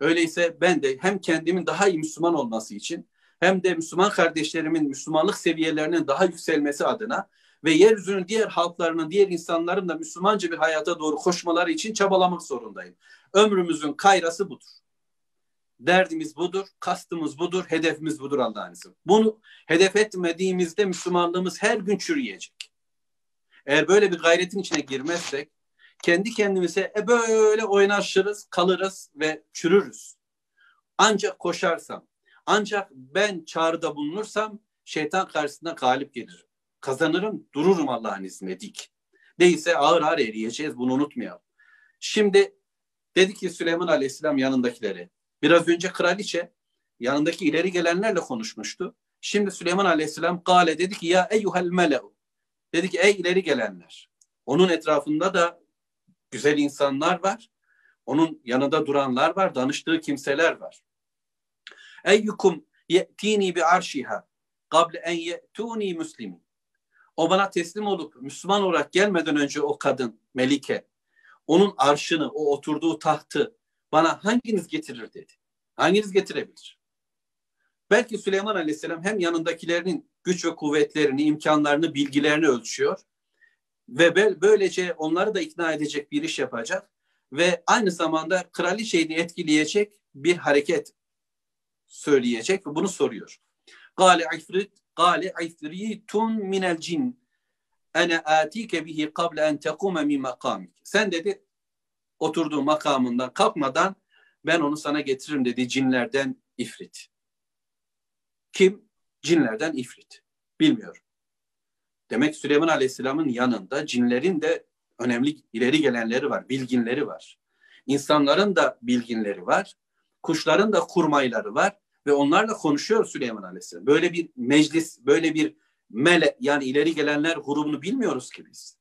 Öyleyse ben de hem kendimin daha iyi Müslüman olması için hem de Müslüman kardeşlerimin Müslümanlık seviyelerinin daha yükselmesi adına ve yeryüzünün diğer halklarının, diğer insanların da Müslümanca bir hayata doğru koşmaları için çabalamak zorundayım. Ömrümüzün kayrası budur. Derdimiz budur, kastımız budur, hedefimiz budur Allah'ın izniyle. Bunu hedef etmediğimizde Müslümanlığımız her gün çürüyecek. Eğer böyle bir gayretin içine girmezsek kendi kendimize e böyle oynaşırız, kalırız ve çürürüz. Ancak koşarsam, ancak ben çağrıda bulunursam şeytan karşısında galip gelirim. Kazanırım, dururum Allah'ın izniyle dik. Değilse ağır ağır eriyeceğiz, bunu unutmayalım. Şimdi dedi ki Süleyman Aleyhisselam yanındakileri, biraz önce kraliçe yanındaki ileri gelenlerle konuşmuştu. Şimdi Süleyman Aleyhisselam gale dedi ki ya eyyuhel mele'u. Dedi ki ey ileri gelenler. Onun etrafında da güzel insanlar var. Onun yanında duranlar var, danıştığı kimseler var. Eyyukum ye'tini bi arşiha kable en ye'tuni muslimin. O bana teslim olup Müslüman olarak gelmeden önce o kadın, Melike, onun arşını, o oturduğu tahtı bana hanginiz getirir dedi. Hanginiz getirebilir? Belki Süleyman Aleyhisselam hem yanındakilerinin güç ve kuvvetlerini, imkanlarını, bilgilerini ölçüyor ve böylece onları da ikna edecek bir iş yapacak ve aynı zamanda kraliçeyi etkileyecek bir hareket söyleyecek ve bunu soruyor. Gale ifrit gale ifritun minel cin ene atike bihi kable en tekume min makamik. Sen dedi oturduğu makamından kalkmadan ben onu sana getiririm dedi cinlerden ifrit. Kim? Cinlerden ifrit. Bilmiyorum. Demek Süleyman Aleyhisselam'ın yanında cinlerin de önemli ileri gelenleri var, bilginleri var. İnsanların da bilginleri var. Kuşların da kurmayları var ve onlarla konuşuyor Süleyman Aleyhisselam. Böyle bir meclis, böyle bir mele yani ileri gelenler grubunu bilmiyoruz ki biz.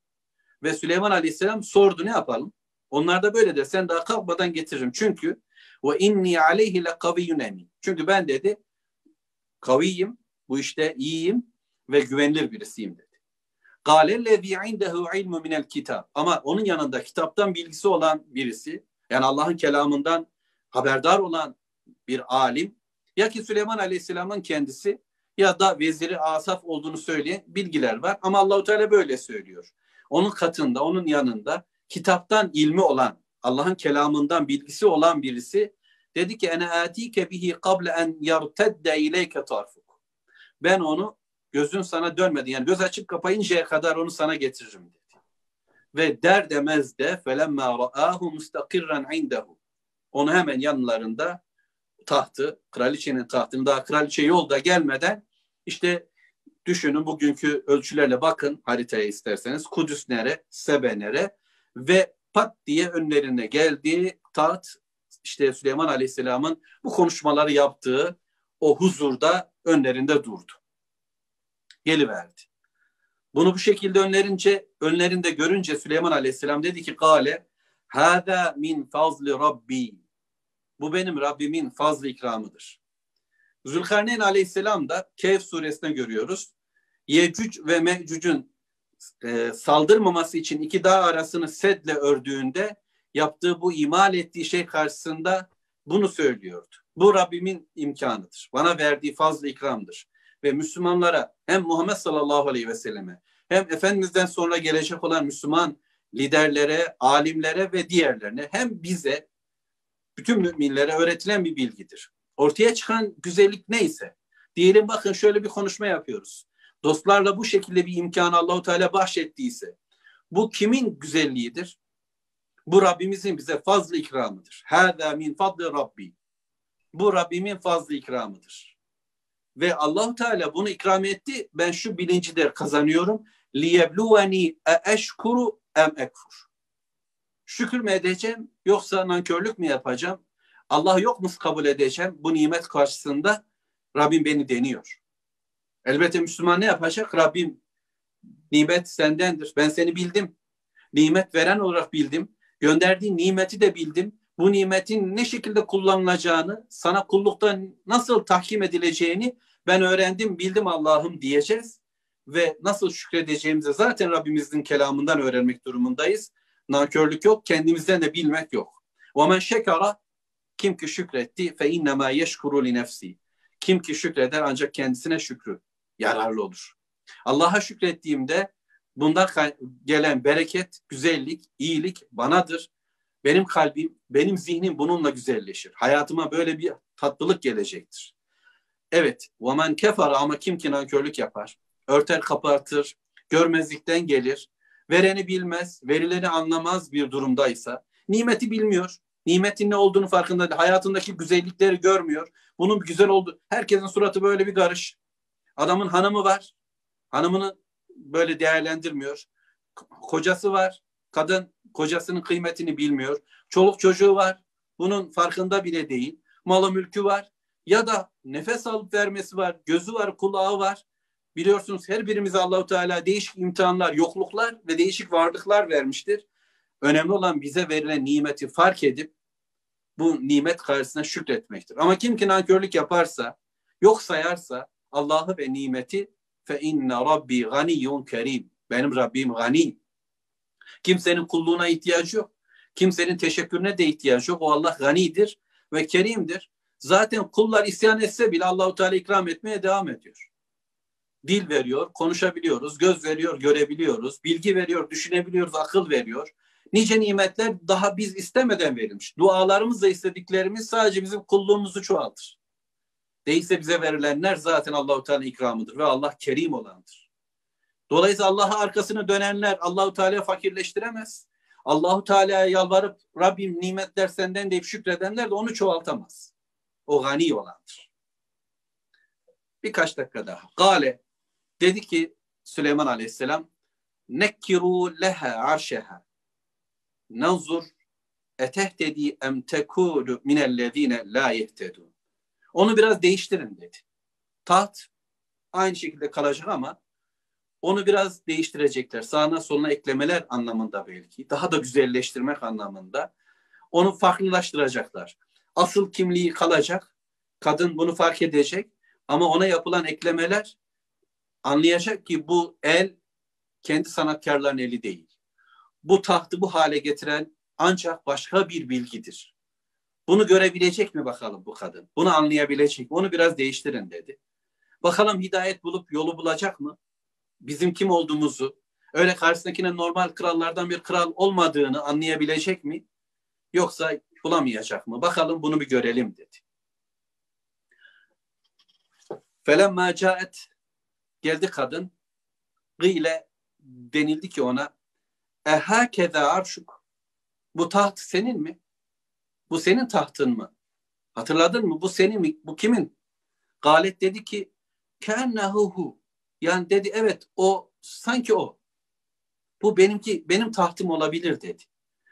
Ve Süleyman Aleyhisselam sordu ne yapalım? Onlar da böyle de sen daha kalkmadan getiririm. Çünkü ve inni aleyhi le kaviyyun emin. Çünkü ben dedi kaviyim, bu işte iyiyim ve güvenilir birisiyim dedi. Galellezî indehu ilmu minel kitap. Ama onun yanında kitaptan bilgisi olan birisi, yani Allah'ın kelamından haberdar olan bir alim, ya ki Süleyman Aleyhisselam'ın kendisi ya da veziri Asaf olduğunu söyleyen bilgiler var. Ama Allahu Teala böyle söylüyor. Onun katında, onun yanında kitaptan ilmi olan, Allah'ın kelamından bilgisi olan birisi dedi ki ene atike bihi kable en yertedde ileyke tarfuk. Ben onu gözün sana dönmedi. Yani göz açıp kapayıncaya kadar onu sana getiririm dedi. Ve der demez de felemma ra'ahu mustakirran indehu. Onu hemen yanlarında tahtı, kraliçenin tahtını daha kraliçe yolda gelmeden işte düşünün bugünkü ölçülerle bakın haritaya isterseniz Kudüs nere, Sebe nere ve pat diye önlerine geldiği taht işte Süleyman Aleyhisselam'ın bu konuşmaları yaptığı o huzurda önlerinde durdu. Geliverdi. Bunu bu şekilde önlerince, önlerinde görünce Süleyman Aleyhisselam dedi ki Kale Hâdâ min fazli Rabbi. Bu benim Rabbimin fazlı ikramıdır. Zülkarneyn Aleyhisselam da Kehf suresinde görüyoruz. Yecüc ve Mecüc'ün e, saldırmaması için iki dağ arasını sedle ördüğünde yaptığı bu imal ettiği şey karşısında bunu söylüyordu. Bu Rabbimin imkanıdır. Bana verdiği fazla ikramdır. Ve Müslümanlara hem Muhammed sallallahu aleyhi ve selleme hem Efendimiz'den sonra gelecek olan Müslüman liderlere, alimlere ve diğerlerine hem bize bütün müminlere öğretilen bir bilgidir. Ortaya çıkan güzellik neyse diyelim bakın şöyle bir konuşma yapıyoruz. Dostlarla bu şekilde bir imkanı Allahu Teala bahşettiyse bu kimin güzelliğidir? Bu Rabbimizin bize fazla ikramıdır. Hâzâ min fadli Rabbi. Bu Rabbimin fazla ikramıdır. Ve Allahu Teala bunu ikram etti. Ben şu bilinci de kazanıyorum. E eşkuru em ekfur. Şükür mü edeceğim yoksa nankörlük mü yapacağım? Allah yok mu kabul edeceğim? Bu nimet karşısında Rabbim beni deniyor. Elbette Müslüman ne yapacak? Rabbim nimet sendendir. Ben seni bildim. Nimet veren olarak bildim. Gönderdiğin nimeti de bildim. Bu nimetin ne şekilde kullanılacağını, sana kullukta nasıl tahkim edileceğini ben öğrendim, bildim Allah'ım diyeceğiz. Ve nasıl şükredeceğimizi zaten Rabbimizin kelamından öğrenmek durumundayız. Nankörlük yok, kendimizden de bilmek yok. وَمَنْ şekara Kim ki şükretti فَاِنَّمَا يَشْكُرُ لِنَفْسِهِ Kim ki şükreder ancak kendisine şükrü yararlı olur. Allah'a şükrettiğimde Bundan gelen bereket, güzellik, iyilik banadır. Benim kalbim, benim zihnim bununla güzelleşir. Hayatıma böyle bir tatlılık gelecektir. Evet, vaman kefara ama kim ki nankörlük yapar, örter kapatır, görmezlikten gelir, vereni bilmez, verileni anlamaz bir durumdaysa, nimeti bilmiyor, nimetin ne olduğunu farkında değil, hayatındaki güzellikleri görmüyor, bunun güzel oldu. herkesin suratı böyle bir karış. Adamın hanımı var, hanımının böyle değerlendirmiyor. Kocası var. Kadın kocasının kıymetini bilmiyor. Çoluk çocuğu var. Bunun farkında bile değil. Malı mülkü var. Ya da nefes alıp vermesi var. Gözü var, kulağı var. Biliyorsunuz her birimize Allahu Teala değişik imtihanlar, yokluklar ve değişik varlıklar vermiştir. Önemli olan bize verilen nimeti fark edip bu nimet karşısına şükretmektir. Ama kim ki nankörlük yaparsa, yok sayarsa, Allah'ı ve nimeti fe inne rabbi ganiyyun kerim. Benim Rabbim gani. Kimsenin kulluğuna ihtiyacı yok. Kimsenin teşekkürüne de ihtiyacı yok. O Allah ganidir ve kerimdir. Zaten kullar isyan etse bile Allahu Teala ikram etmeye devam ediyor. Dil veriyor, konuşabiliyoruz, göz veriyor, görebiliyoruz, bilgi veriyor, düşünebiliyoruz, akıl veriyor. Nice nimetler daha biz istemeden verilmiş. Dualarımızla istediklerimiz sadece bizim kulluğumuzu çoğaltır. Değilse bize verilenler zaten Allahu Teala ikramıdır ve Allah kerim olandır. Dolayısıyla Allah'a arkasını dönenler Allahu Teala fakirleştiremez. Allahu Teala'ya yalvarıp Rabbim nimetler senden deyip şükredenler de onu çoğaltamaz. O gani olandır. Birkaç dakika daha. Gale dedi ki Süleyman Aleyhisselam nekkiru leha arşeha nanzur etehtedi em tekulu minellezine la yehtedun onu biraz değiştirin dedi. Taht aynı şekilde kalacak ama onu biraz değiştirecekler. Sağına soluna eklemeler anlamında belki. Daha da güzelleştirmek anlamında. Onu farklılaştıracaklar. Asıl kimliği kalacak. Kadın bunu fark edecek. Ama ona yapılan eklemeler anlayacak ki bu el kendi sanatkarların eli değil. Bu tahtı bu hale getiren ancak başka bir bilgidir. Bunu görebilecek mi bakalım bu kadın? Bunu anlayabilecek mi? Onu biraz değiştirin dedi. Bakalım hidayet bulup yolu bulacak mı? Bizim kim olduğumuzu, öyle karşısındakine normal krallardan bir kral olmadığını anlayabilecek mi? Yoksa bulamayacak mı? Bakalım bunu bir görelim dedi. Felemma caet geldi kadın. Gıyle denildi ki ona ehâkeza arşuk bu taht senin mi? Bu senin tahtın mı? Hatırladın mı? Bu senin mi? Bu kimin? Galet dedi ki kennehuhu. Yani dedi evet o sanki o. Bu benimki benim tahtım olabilir dedi.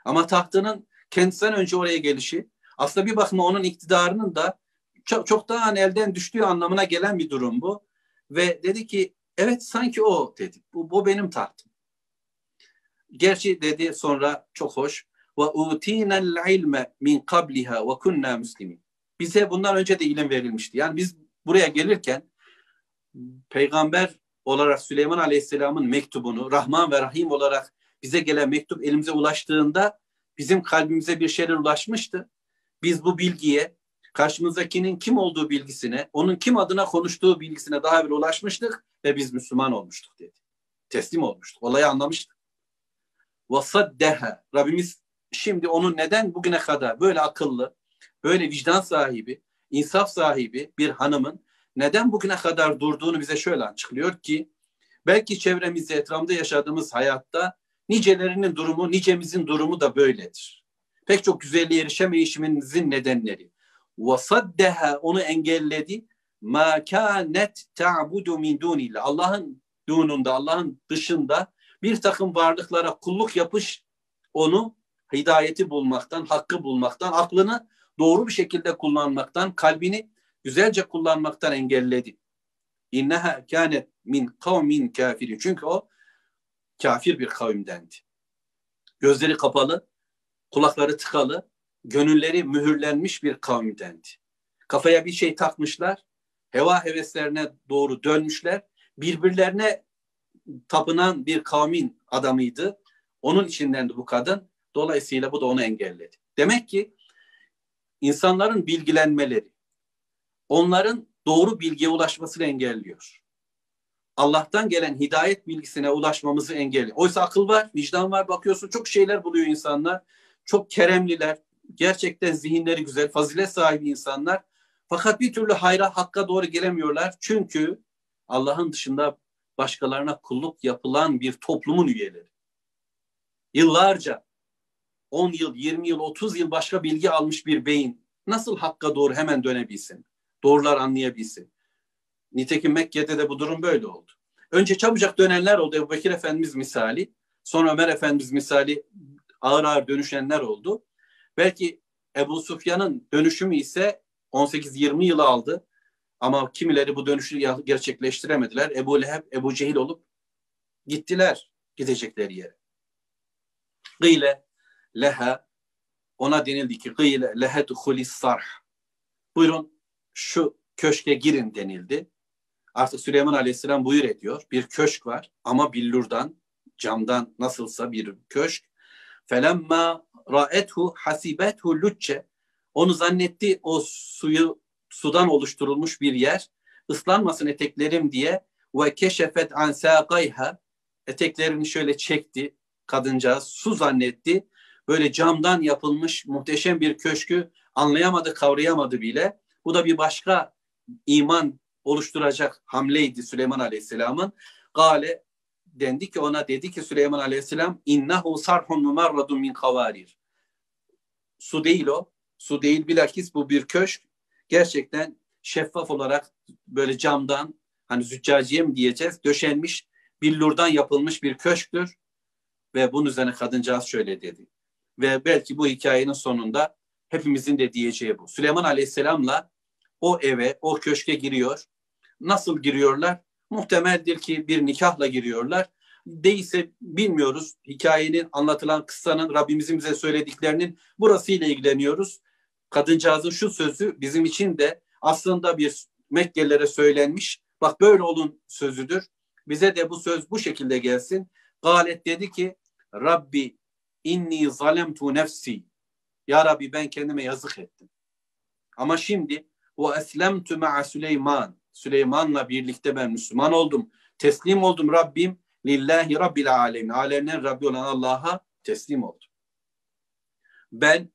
Ama tahtının kendisinden önce oraya gelişi aslında bir bakıma onun iktidarının da çok, çok daha hani elden düştüğü anlamına gelen bir durum bu. Ve dedi ki evet sanki o dedi. Bu, bu benim tahtım. Gerçi dedi sonra çok hoş. Ve utina'l ilme min qabliha ve kunna muslimin. Bize bundan önce de ilim verilmişti. Yani biz buraya gelirken peygamber olarak Süleyman Aleyhisselam'ın mektubunu Rahman ve Rahim olarak bize gelen mektup elimize ulaştığında bizim kalbimize bir şeyler ulaşmıştı. Biz bu bilgiye karşımızdakinin kim olduğu bilgisine, onun kim adına konuştuğu bilgisine daha bir ulaşmıştık ve biz Müslüman olmuştuk dedi. Teslim olmuştuk. Olayı anlamıştık. Vasaddeha. Rabbimiz şimdi onun neden bugüne kadar böyle akıllı, böyle vicdan sahibi, insaf sahibi bir hanımın neden bugüne kadar durduğunu bize şöyle açıklıyor ki belki çevremizde etrafında yaşadığımız hayatta nicelerinin durumu, nicemizin durumu da böyledir. Pek çok güzelliğe erişemeyişimizin nedenleri. وَصَدَّهَا onu engelledi. مَا كَانَتْ تَعْبُدُ مِنْ دُونِ Allah'ın dununda, Allah'ın dışında bir takım varlıklara kulluk yapış onu hidayeti bulmaktan, hakkı bulmaktan, aklını doğru bir şekilde kullanmaktan, kalbini güzelce kullanmaktan engelledi. İnneha kânet min kavmin kafiri. Çünkü o kafir bir kavimdendi. Gözleri kapalı, kulakları tıkalı, gönülleri mühürlenmiş bir kavimdendi. Kafaya bir şey takmışlar, heva heveslerine doğru dönmüşler, birbirlerine tapınan bir kavmin adamıydı. Onun içindendi bu kadın. Dolayısıyla bu da onu engelledi. Demek ki insanların bilgilenmeleri, onların doğru bilgiye ulaşmasını engelliyor. Allah'tan gelen hidayet bilgisine ulaşmamızı engelliyor. Oysa akıl var, vicdan var. Bakıyorsun çok şeyler buluyor insanlar. Çok keremliler, gerçekten zihinleri güzel, fazilet sahibi insanlar. Fakat bir türlü hayra, hakka doğru gelemiyorlar. Çünkü Allah'ın dışında başkalarına kulluk yapılan bir toplumun üyeleri. Yıllarca 10 yıl, 20 yıl, 30 yıl başka bilgi almış bir beyin nasıl hakka doğru hemen dönebilsin? Doğrular anlayabilsin. Nitekim Mekke'de de bu durum böyle oldu. Önce çabucak dönenler oldu Ebu Bekir Efendimiz misali. Sonra Ömer Efendimiz misali ağır ağır dönüşenler oldu. Belki Ebu Sufyan'ın dönüşümü ise 18-20 yıl aldı. Ama kimileri bu dönüşü gerçekleştiremediler. Ebu Leheb, Ebu Cehil olup gittiler gidecekleri yere. Gıyle leha ona denildi ki gıyle lehe duhulis sarh. Buyurun şu köşke girin denildi. Artık Süleyman Aleyhisselam buyur ediyor. Bir köşk var ama billurdan, camdan nasılsa bir köşk. Felemma ra'ethu hasibethu lucce. Onu zannetti o suyu sudan oluşturulmuş bir yer. Islanmasın eteklerim diye ve keşefet an saqayha eteklerini şöyle çekti kadıncağız su zannetti. Böyle camdan yapılmış muhteşem bir köşkü anlayamadı, kavrayamadı bile. Bu da bir başka iman oluşturacak hamleydi Süleyman Aleyhisselam'ın. Gale dendi ki ona dedi ki Süleyman Aleyhisselam innehu sarhun mumarradun min kavarir. Su değil o. Su değil bilakis bu bir köşk. Gerçekten şeffaf olarak böyle camdan hani züccaciye mi diyeceğiz döşenmiş billurdan yapılmış bir köşktür. Ve bunun üzerine kadıncağız şöyle dedi. Ve belki bu hikayenin sonunda hepimizin de diyeceği bu. Süleyman Aleyhisselam'la o eve, o köşke giriyor. Nasıl giriyorlar? Muhtemeldir ki bir nikahla giriyorlar. Değilse bilmiyoruz. Hikayenin anlatılan kıssanın Rabbimizin bize söylediklerinin burasıyla ilgileniyoruz. Kadıncağızın şu sözü bizim için de aslında bir Mekkelilere söylenmiş. Bak böyle olun sözüdür. Bize de bu söz bu şekilde gelsin. Galet dedi ki Rabbi inni zalemtu nefsi. Ya Rabbi ben kendime yazık ettim. Ama şimdi o eslemtu ma'a Süleyman. Süleyman'la birlikte ben Müslüman oldum. Teslim oldum Rabbim. Lillahi Rabbil alemin. Alemlerin Rabbi olan Allah'a teslim oldum. Ben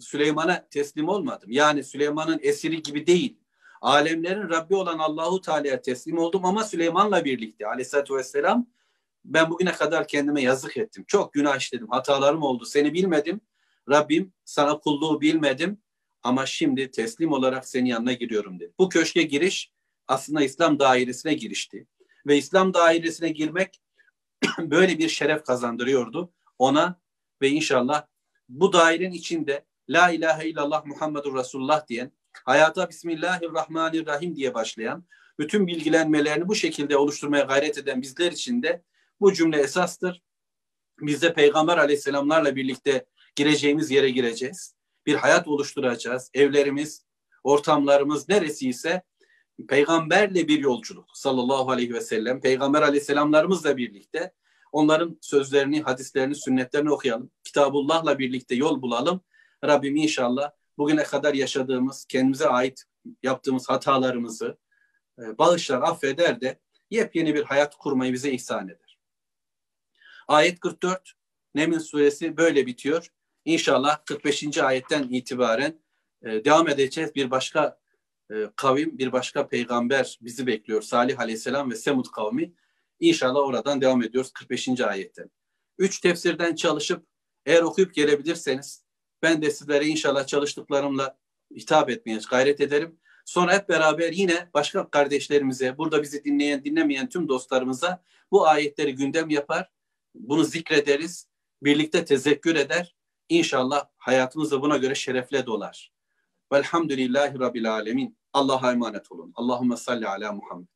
Süleyman'a teslim olmadım. Yani Süleyman'ın esiri gibi değil. Alemlerin Rabbi olan Allahu Teala'ya teslim oldum ama Süleyman'la birlikte Aleyhisselatü Vesselam ben bugüne kadar kendime yazık ettim. Çok günah işledim. Hatalarım oldu. Seni bilmedim. Rabbim sana kulluğu bilmedim ama şimdi teslim olarak senin yanına giriyorum dedi. Bu köşke giriş aslında İslam dairesine girişti. Ve İslam dairesine girmek böyle bir şeref kazandırıyordu ona ve inşallah bu dairenin içinde La ilahe illallah Muhammedur Resulullah diyen, hayata Bismillahirrahmanirrahim diye başlayan, bütün bilgilenmelerini bu şekilde oluşturmaya gayret eden bizler için de bu cümle esastır. Biz de Peygamber aleyhisselamlarla birlikte gireceğimiz yere gireceğiz. Bir hayat oluşturacağız. Evlerimiz, ortamlarımız neresi ise peygamberle bir yolculuk sallallahu aleyhi ve sellem. Peygamber aleyhisselamlarımızla birlikte onların sözlerini, hadislerini, sünnetlerini okuyalım. Kitabullah'la birlikte yol bulalım. Rabbim inşallah bugüne kadar yaşadığımız, kendimize ait yaptığımız hatalarımızı e, bağışlar, affeder de yepyeni bir hayat kurmayı bize ihsan eder. Ayet 44 Neml suresi böyle bitiyor. İnşallah 45. ayetten itibaren e, devam edeceğiz. Bir başka e, kavim, bir başka peygamber bizi bekliyor. Salih aleyhisselam ve Semud kavmi. İnşallah oradan devam ediyoruz 45. ayetten. Üç tefsirden çalışıp eğer okuyup gelebilirseniz ben de sizlere inşallah çalıştıklarımla hitap etmeye gayret ederim. Sonra hep beraber yine başka kardeşlerimize, burada bizi dinleyen, dinlemeyen tüm dostlarımıza bu ayetleri gündem yapar. Bunu zikrederiz. Birlikte tezekkür eder. İnşallah hayatımız da buna göre şerefle dolar. Velhamdülillahi Rabbil Alemin. Allah'a emanet olun. Allahümme salli ala Muhammed.